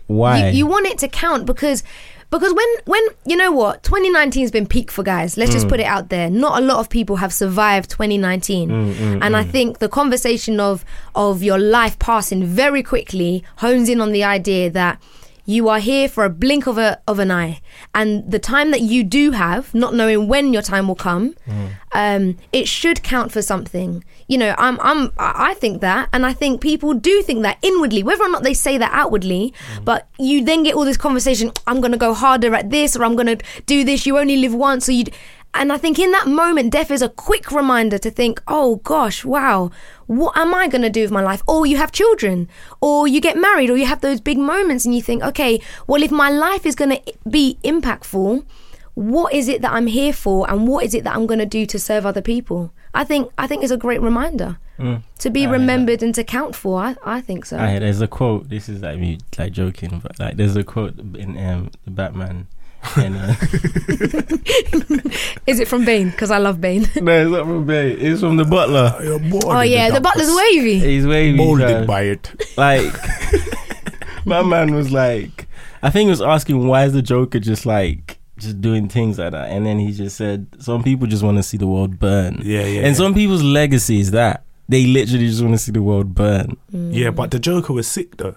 why? You, you want it to count because because when when you know what? 2019 has been peak for guys. Let's Mm. just put it out there. Not a lot of people have survived 2019 Mm, and i think the conversation of of your life passing very quickly hones in on the idea that you are here for a blink of a of an eye. And the time that you do have not knowing when your time will come Mm. um, it should count for something you know i'm i'm i think that and i think people do think that inwardly whether or not they say that outwardly mm. but you then get all this conversation i'm going to go harder at this or i'm going to do this you only live once so you and i think in that moment death is a quick reminder to think oh gosh wow what am i going to do with my life or you have children or you get married or you have those big moments and you think okay well if my life is going to be impactful what is it that I'm here for and what is it that I'm going to do to serve other people? I think I think it's a great reminder to be remembered and to count for. I, I think so. Aye, there's a quote. This is like me, like joking, but like there's a quote in um, the Batman. [laughs] And, uh, Is it from Bane? Because I love Bane. [laughs] no, it's not from Bane. It's from the Butler. Oh yeah, the dump. butler's wavy. He's wavy. molded fam. by it. Like, [laughs] my man was like, I think he was asking why is the Joker just like just doing things like that, and then he just said some people just want to see the world burn. Yeah, yeah, And yeah. some people's legacy is that they literally just want to see the world burn. Mm. Yeah, but the Joker was sick though.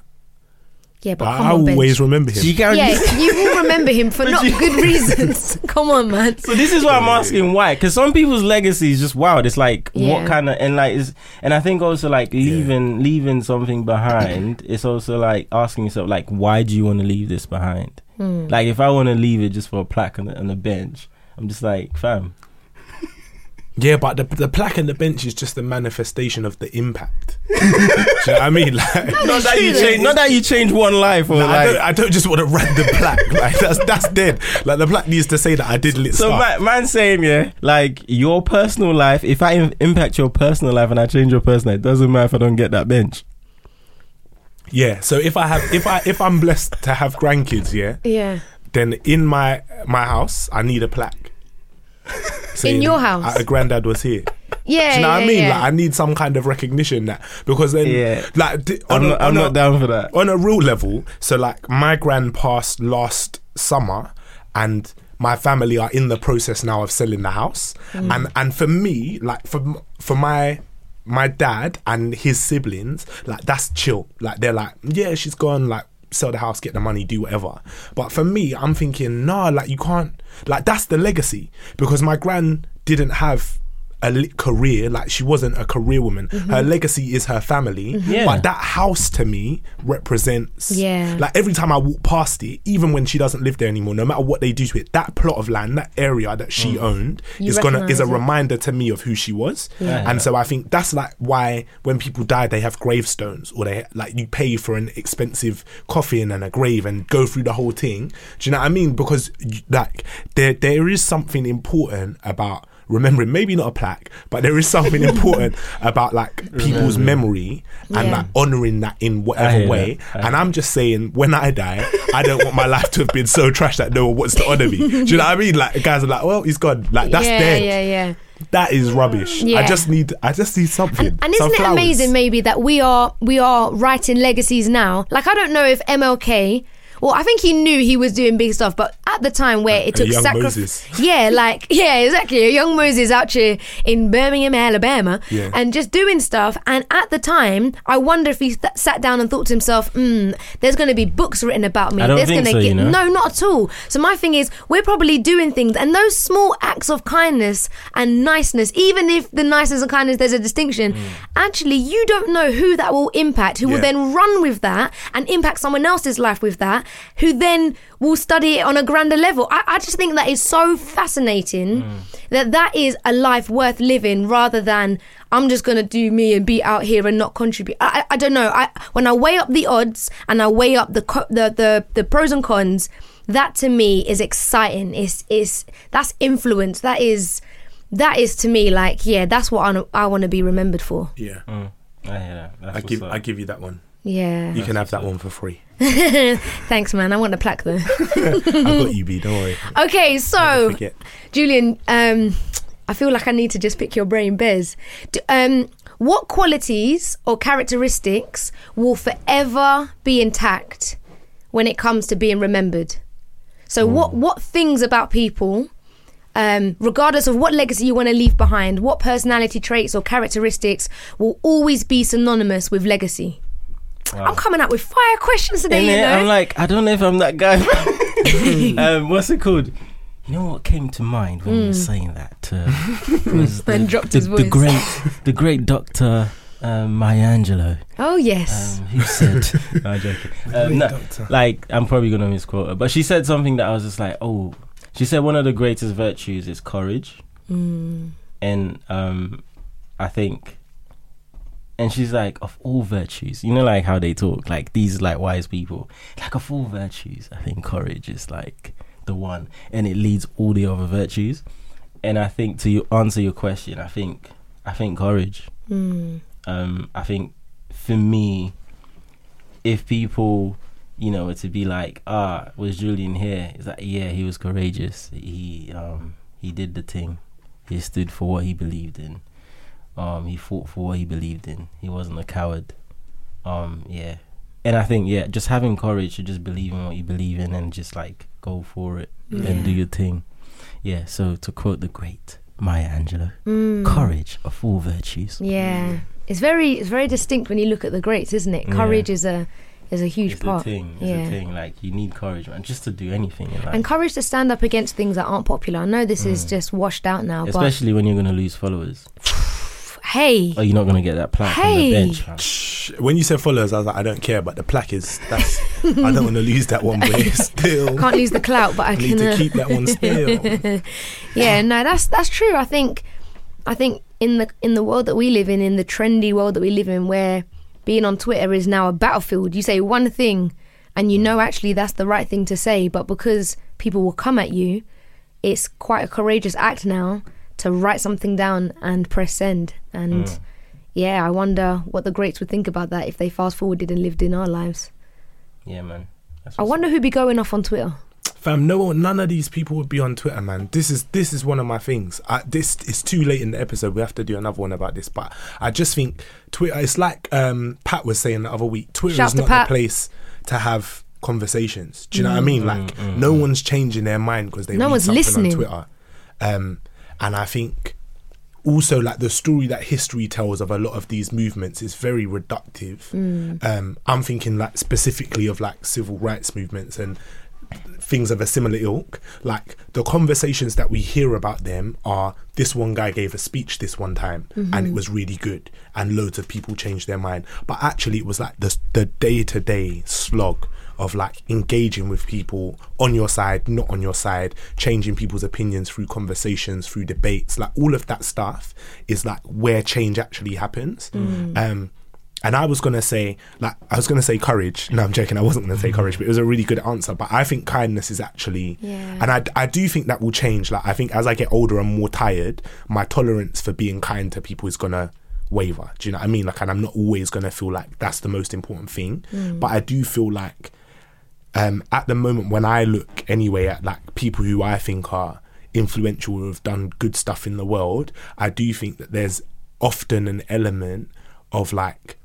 Yeah, but I, come I on, always Benj. remember him. You get what I'm Yeah, [laughs] you will remember him for not good [laughs] reasons. [laughs] come on, man. So this is why I'm asking why, because some people's legacy is just wild. It's like Yeah. what kind of and like is and I think also like leaving leaving something behind. It's also like asking yourself like why do you want to leave this behind? Hmm. Like if I want to leave it just for a plaque on the, on the bench, I'm just like fam. [laughs] Yeah, but the the plaque and the bench is just a manifestation of the impact. [laughs] Do you know what I mean? Like, Not that you change, not that you change one life or Like, I, don't, I don't just want to run the plaque. [laughs] Like that's that's dead. Like the plaque needs to say that I did lit so stuff. man, man saying yeah, like your personal life. If I im- impact your personal life and I change your personal, life, it doesn't matter if I don't get that bench. Yeah. So if I have if I if I'm blessed to have grandkids, yeah, Yeah. then in my my house I need a plaque. saying, your house? uh, granddad was here. Yeah. Do you know yeah, what I mean? yeah. Like I need some kind of recognition that because then, Yeah. like d- I'm on a- not, I'm a- not down for that. on a real level. So like my grand passed last summer, and my family are in the process now of selling the house, and and for me, like for for my my dad and his siblings, like that's chill. Like they're like, yeah, she's gone. Like sell the house, get the money, do whatever. But for me, I'm thinking, nah, like you can't, like that's the legacy because my gran didn't have a li- career, like she wasn't a career woman. Her mm-hmm. legacy is her family, mm-hmm. Yeah. but that house to me represents, Yeah. like every time I walk past it, even when she doesn't live there anymore, no matter what they do to it, that plot of land, that area that she mm. owned, You is gonna is a it. reminder to me of who she was. Yeah. And so I think that's like why when people die, they have gravestones or they like you pay for an expensive coffin and a grave and go through the whole thing. Do you know what I mean? Because like there there is something important about remembering maybe not a plaque but there is something [laughs] important about like people's memory and Yeah. like honoring that in I whatever hear way that. I and i'm just saying when i die i don't want my life to have been so trash that no one wants to honor me do you know what i mean like guys are like well he's gone like that's yeah, dead yeah, yeah. Yeah. That is rubbish. I just need I just need something. And, isn't it flowers. amazing maybe that we are we are writing legacies now? Like I don't know if MLK well, I think he knew he was doing big stuff, but at the time where it took young sacrifice, [laughs] yeah, like yeah, exactly, a young Moses out here in Birmingham, Alabama, Yeah. and just doing stuff. And at the time, I wonder if he th- sat down and thought to himself, mm, "There's going to be books written about me. I don't There's gonna so, get you know? no, not at all." So my thing is, we're probably doing things, and those small acts of kindness and niceness, even if the niceness and kindness there's a distinction, actually you don't know who that will impact, who will then run with that and impact someone else's life with that, who then will study it on a grander level. I, I just think that is so fascinating mm. that that is a life worth living rather than I'm just gonna do me and be out here and not contribute. I, I, I don't know. I when I weigh up the odds and I weigh up the co- the, the the pros and cons, that to me is exciting. Is is that's influence. That is that is to me like yeah, that's what I, I want to be remembered for. Yeah. Mm. I hear that. That's I give what's I give you that one. Yeah. You can have that one for free. [laughs] Thanks, man. I want a plaque though. [laughs] I've got [laughs] you, B. Don't worry. Okay, so. Julian, um, I feel like I need to just pick your brain, Bez. D- um, what qualities or characteristics will forever be intact when it comes to being remembered? So, what what things about people, um, regardless of what legacy you want to leave behind, what personality traits or characteristics will always be synonymous with legacy? I'm coming out with fire questions today, you know. I'm like, I don't know if I'm that guy. [laughs] [laughs] um, what's it called? You know what came to mind when you were saying that? Uh, was [laughs] the, dropped the, his the great, the great Doctor um, Maya Angelou, oh yes. um, who said, no, I'm joking. Um, no, like I'm probably gonna misquote her, but she said something that I was just like, oh, she said one of the greatest virtues is courage, and um, I think and she's like, of all virtues, you know, like how they talk, like these like wise people, like of all virtues, I think courage is like the one, and it leads all the other virtues. And I think to answer your question, I think I think courage. Um, I think for me, if people, you know, were to be like, ah, was Julian here? It's like, yeah, he was courageous. He um he did the thing. He stood for what he believed in. Um, he fought for what he believed in. He wasn't a coward. Um, yeah. And I think, yeah, just having courage to just believe in what you believe in and just like go for it and do your thing. Yeah. So to quote the great Maya Angelou, courage of all virtues. Yeah, it's very it's very distinct when you look at the greats, isn't it? Yeah. Courage is a is a huge It's part. the thing. It's yeah. the thing. Like you need courage, man, just to do anything in life. And courage to stand up against things that aren't popular. I know this is just washed out now, Mm. Especially when you're gonna lose followers. [sighs] [laughs] but hey, Or you're not gonna get that plaque on Hey. the bench. Shh. When you said followers, I was like, I don't care, but the plaque is that's. I don't want to lose that one, but it's [laughs] still. can't lose the clout, but I need can. to uh, keep that one still. [laughs] yeah, no, that's that's true. I think, I think in the in the world that we live in, in the trendy world that we live in, where being on Twitter is now a battlefield. You say one thing, and you know actually that's the right thing to say, but because people will come at you, it's quite a courageous act now to write something down and press send. And yeah, I wonder what the greats would think about that if they fast forwarded and lived in our lives. Yeah, man. I wonder who'd be going off on Twitter. Fam, no none of these people would be on Twitter, man. This is this is one of my things. I, this it's too late in the episode. We have to do another one about this. But I just think Twitter. It's like um, Pat was saying the other week. Twitter Shouts is not Pat. the place to have conversations. Do you know what I mm. mean? Like no one's changing their mind because they No read one's something listening. on Twitter. Um, and I think also like the story that history tells of a lot of these movements is very reductive. Um, I'm thinking like specifically of like civil rights movements and things of a similar ilk. Like the conversations that we hear about them are this one guy gave a speech this one time and it was really good and loads of people changed their mind. But actually it was like the the day to day slog of like engaging with people on your side, not on your side, changing people's opinions through conversations, through debates, like all of that stuff is like where change actually happens. Um and I was gonna say, like, I was gonna say courage. No, I'm joking. I wasn't gonna say courage, but it was a really good answer. But I think kindness is actually, Yeah. and I, I do think that will change. Like, I think as I get older and more tired, my tolerance for being kind to people is gonna waver. Do you know what I mean? Like, and I'm not always gonna feel like that's the most important thing. But I do feel like, um, at the moment when I look anyway at like people who I think are influential who have done good stuff in the world, I do think that there's often an element of like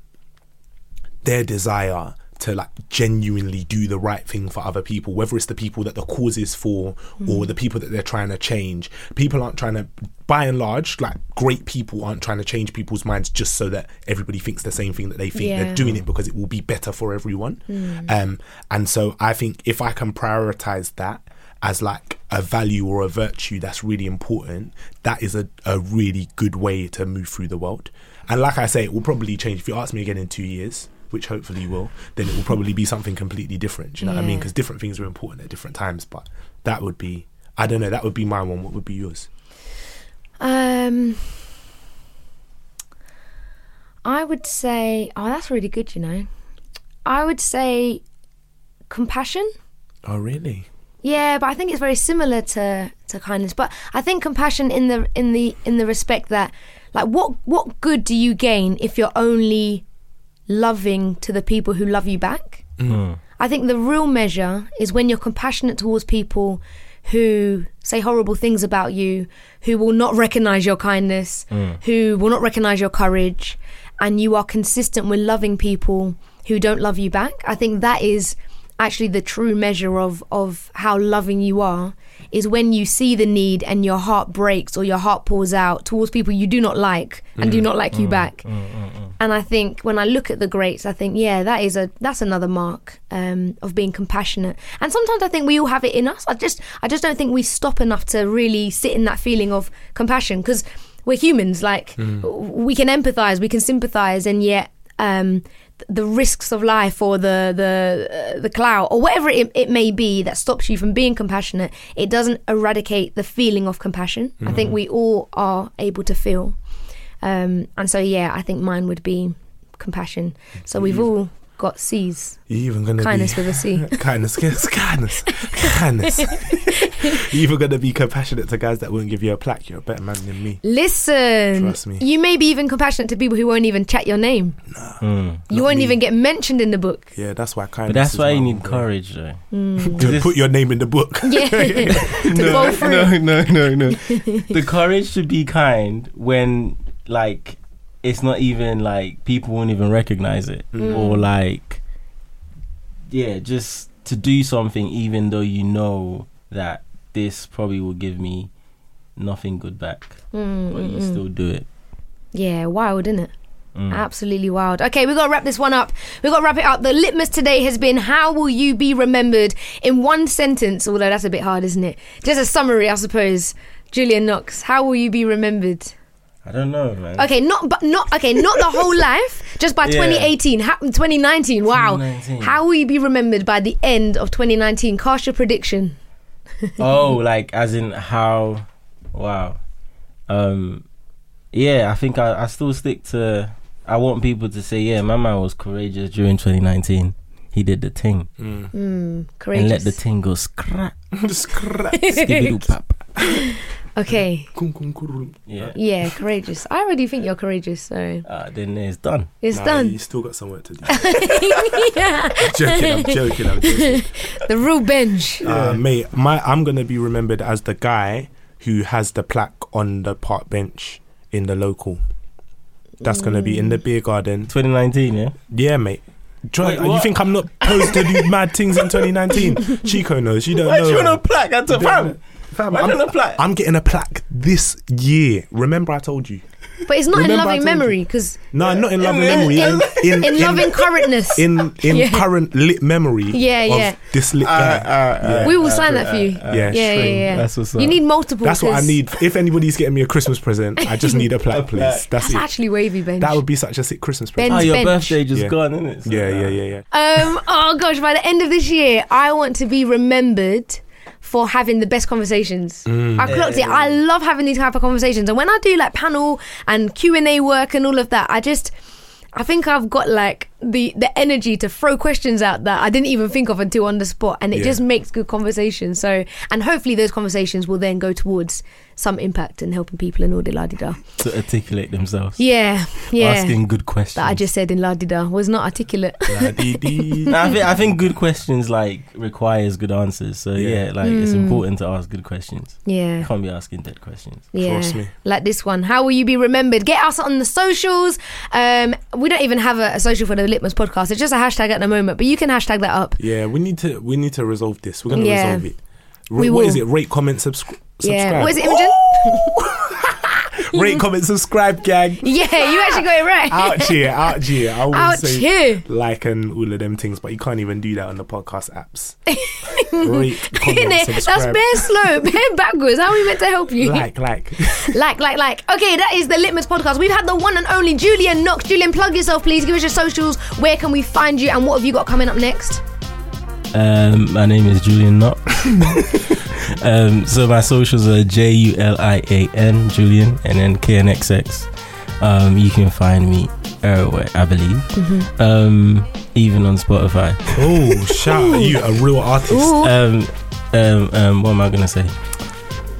their desire to like genuinely do the right thing for other people, whether it's the people that the cause is for or the people that they're trying to change. People aren't trying to, by and large, like great people aren't trying to change people's minds just so that everybody thinks the same thing that they think. Yeah. They're doing it because it will be better for everyone. Um, and so I think if I can prioritize that as like a value or a virtue that's really important, that is a, a really good way to move through the world. And like I say, it will probably change. If you ask me again in two years, which hopefully you will, then it will probably be something completely different. Do you know what I mean? Because different things are important at different times. But that would be, I don't know, that would be my one. What would be yours? Um, I would say, oh, that's really good. You know, I would say compassion. Oh, really? Yeah, but I think it's very similar to to kindness. But I think compassion in the in the in the respect that, like, what what good do you gain if you're only loving to the people who love you back? Mm. Hmm. I think the real measure is when you're compassionate towards people who say horrible things about you, who will not recognize your kindness, hmm. who will not recognize your courage, and you are consistent with loving people who don't love you back. I think that is actually the true measure of of how loving you are is when you see the need and your heart breaks or your heart pours out towards people you do not like and do mm. not like you mm. back. Mm, and I think when I look at the greats, I think, yeah, that is a that's another mark um, of being compassionate. And sometimes I think we all have it in us. I just I just don't think we stop enough to really sit in that feeling of compassion because we're humans. Like we can empathize, we can sympathize, and yet um, the risks of life or the the uh, the clout or whatever it, it may be that stops you from being compassionate, it doesn't eradicate the feeling of compassion. I think we all are able to feel. Um, and so, yeah, I think mine would be compassion. So we've all got C's. You even gonna Kindness be with a C. kindness, [laughs] yes, kindness, kindness. [laughs] you even gonna be compassionate to guys that won't give you a plaque. You're a better man than me. Listen, Trust me. you may be even compassionate to people who won't even chat your name. you won't me. even get mentioned in the book. Yeah, that's why kindness. But that's why my you need bro. courage, though. Mm. [laughs] To put your name in the book. Yeah, to go no, no, no, no. the courage to be kind when, like, it's not even like people won't even recognize it, mm. or like, yeah, just to do something even though you know that this probably will give me nothing good back, mm, but you mm, still do it. Yeah, wild, isn't it? Absolutely wild. Okay, we got to wrap this one up. we got to wrap it up. The litmus today has been how will you be remembered in one sentence? Although that's a bit hard, isn't it? Just a summary, I suppose. Julian Knox, how will you be remembered? I don't know, man. Okay, not but not okay, not the whole [laughs] life, just by Yeah. 2018, ha- 2019. Wow. 2019. How will you be remembered by the end of 2019? Cast your prediction. [laughs] oh, like as in how? Wow. Um, yeah, I think I, I still stick to. I want people to say, yeah, my man was courageous during 2019. He did the thing Courageous. and let the thing go scrap, [laughs] Scrap. skibidi-pap. Okay. Kum, kum, kurum. Yeah. Yeah, courageous. I already think you're courageous, so Uh, then it's done. it's Nah, done. You still got some work to do. yeah. [laughs] I'm joking. I'm joking. I'm joking. The real bench. Uh, mate, my I'm gonna be remembered as the guy who has the plaque on the park bench in the local. That's gonna be in the beer garden. 2019, yeah. Yeah, mate. Do you- Wait, you what? think I'm not supposed to do mad things in 2019? [laughs] Chico knows. You don't Why know. do you want a plaque at the You fam? Know. Fam, Why I'm, not a plaque? I'm getting a plaque this year. Remember, I told you. But it's not in Remember I loving told memory because No, not in loving in- memory. In, in, in loving currentness. in in Yeah. current lit memory. Yeah, of yeah. This lit guy. yeah. we will sign that for you. yeah, yeah, yeah, straight. yeah. That's what's You need multiple. That's what I 'cause need. If anybody's getting me a Christmas present, I just need a plaque, please. That's, That's it. actually wavy, Ben. That would be such a sick Christmas Ben- present. Oh, your bench. birthday just Yeah. gone, isn't it? So, Yeah, uh, yeah, yeah, yeah. Um. Oh gosh, by the end of this year, I want to be remembered for having the best conversations. Mm. I clocked it. I love having these type of conversations, and when I do like panel and Q and A work and all of that, I just. I think I've got like the the energy to throw questions out that I didn't even think of until on the spot, and it Yeah. just makes good conversation. So, and hopefully those conversations will then go towards some impact and helping people and all the la di da. To articulate themselves. Yeah, yeah. Asking good questions. that I just said in la di da was not articulate. La-dee-dee. [laughs] No, I think I think good questions like requires good answers. So yeah, Yeah. like it's Mm. important to ask good questions. yeah. You can't be asking dead questions. Yeah, Trust me. like this one. How will you be remembered? Get us on the socials. Um, we don't even have a, a social for the Litmus podcast. It's just a hashtag at the moment, but you can hashtag that up. Yeah, we need to we need to resolve this. We're gonna Yeah. resolve it. Ra- We what will. is it? Rate, comment, subscri- subscribe. Yeah. What is it, Imogen? [laughs] Rate, comment, subscribe, gang. yeah, you actually got it right. Out here, out here. I always Out say here. like and all of them things, but you can't even do that on the podcast apps. [laughs] Rate, comment, Innit? That's subscribe. bare slow, bare backwards. How are we meant to help you? like, like. [laughs] like, like, like. Okay, that is the Litmus podcast. We've had the one and only Julian Knox. Julian, plug yourself, please. Give us your socials. Where can we find you, and what have you got coming up next? Um, my name is Julian Knox. Um, so my socials are J U L I A N Julian and then K N X X. Um, you can find me everywhere, I believe. Mm-hmm. Um, even on Spotify. Oh, [laughs] shout out you, a real artist. Um, um, um, what am I gonna say?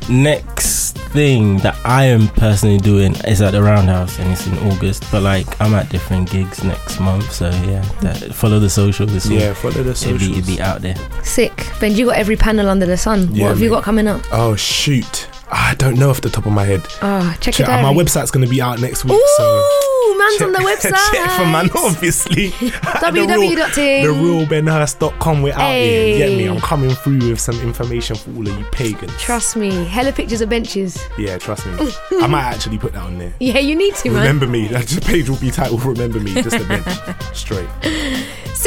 Next thing that I am personally doing is at the Roundhouse, and it's in August. But like, I'm at different gigs next month, so yeah, that, follow the socials. It's Yeah, follow the it'll socials. be, it'll be out there. Sick. Ben, you got every panel under the sun. Yeah, what have you got coming up? Oh shoot, I don't know off the top of my head. Oh, check Check it out my website's gonna be out next week. Ooh, so man's on the website. [laughs] check for man, obviously. [laughs] [laughs] www. TheRealBenHurst.com. We're out here. You Get me? I'm coming through with some information for all of you pagans. Trust me, hella pictures of benches. Yeah, trust me. I might actually put that on there. Yeah, you need to, man. Remember me. That just page will be titled "Remember Me." Just a bench, straight.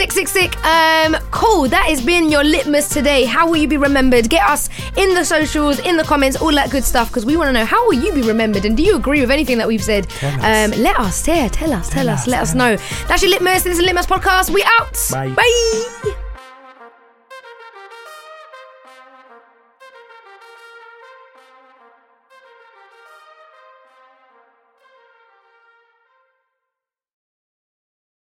Sick, sick, sick. Um, cool. That has been your litmus today. How will you be remembered? Get us in the socials, in the comments, all that good stuff, because we want to know how will you be remembered, and do you agree with anything that we've said? us. Um, let us, yeah, tell us, tell, us, let us know. That's your litmus. This is the Litmus podcast. We out. Bye. Bye.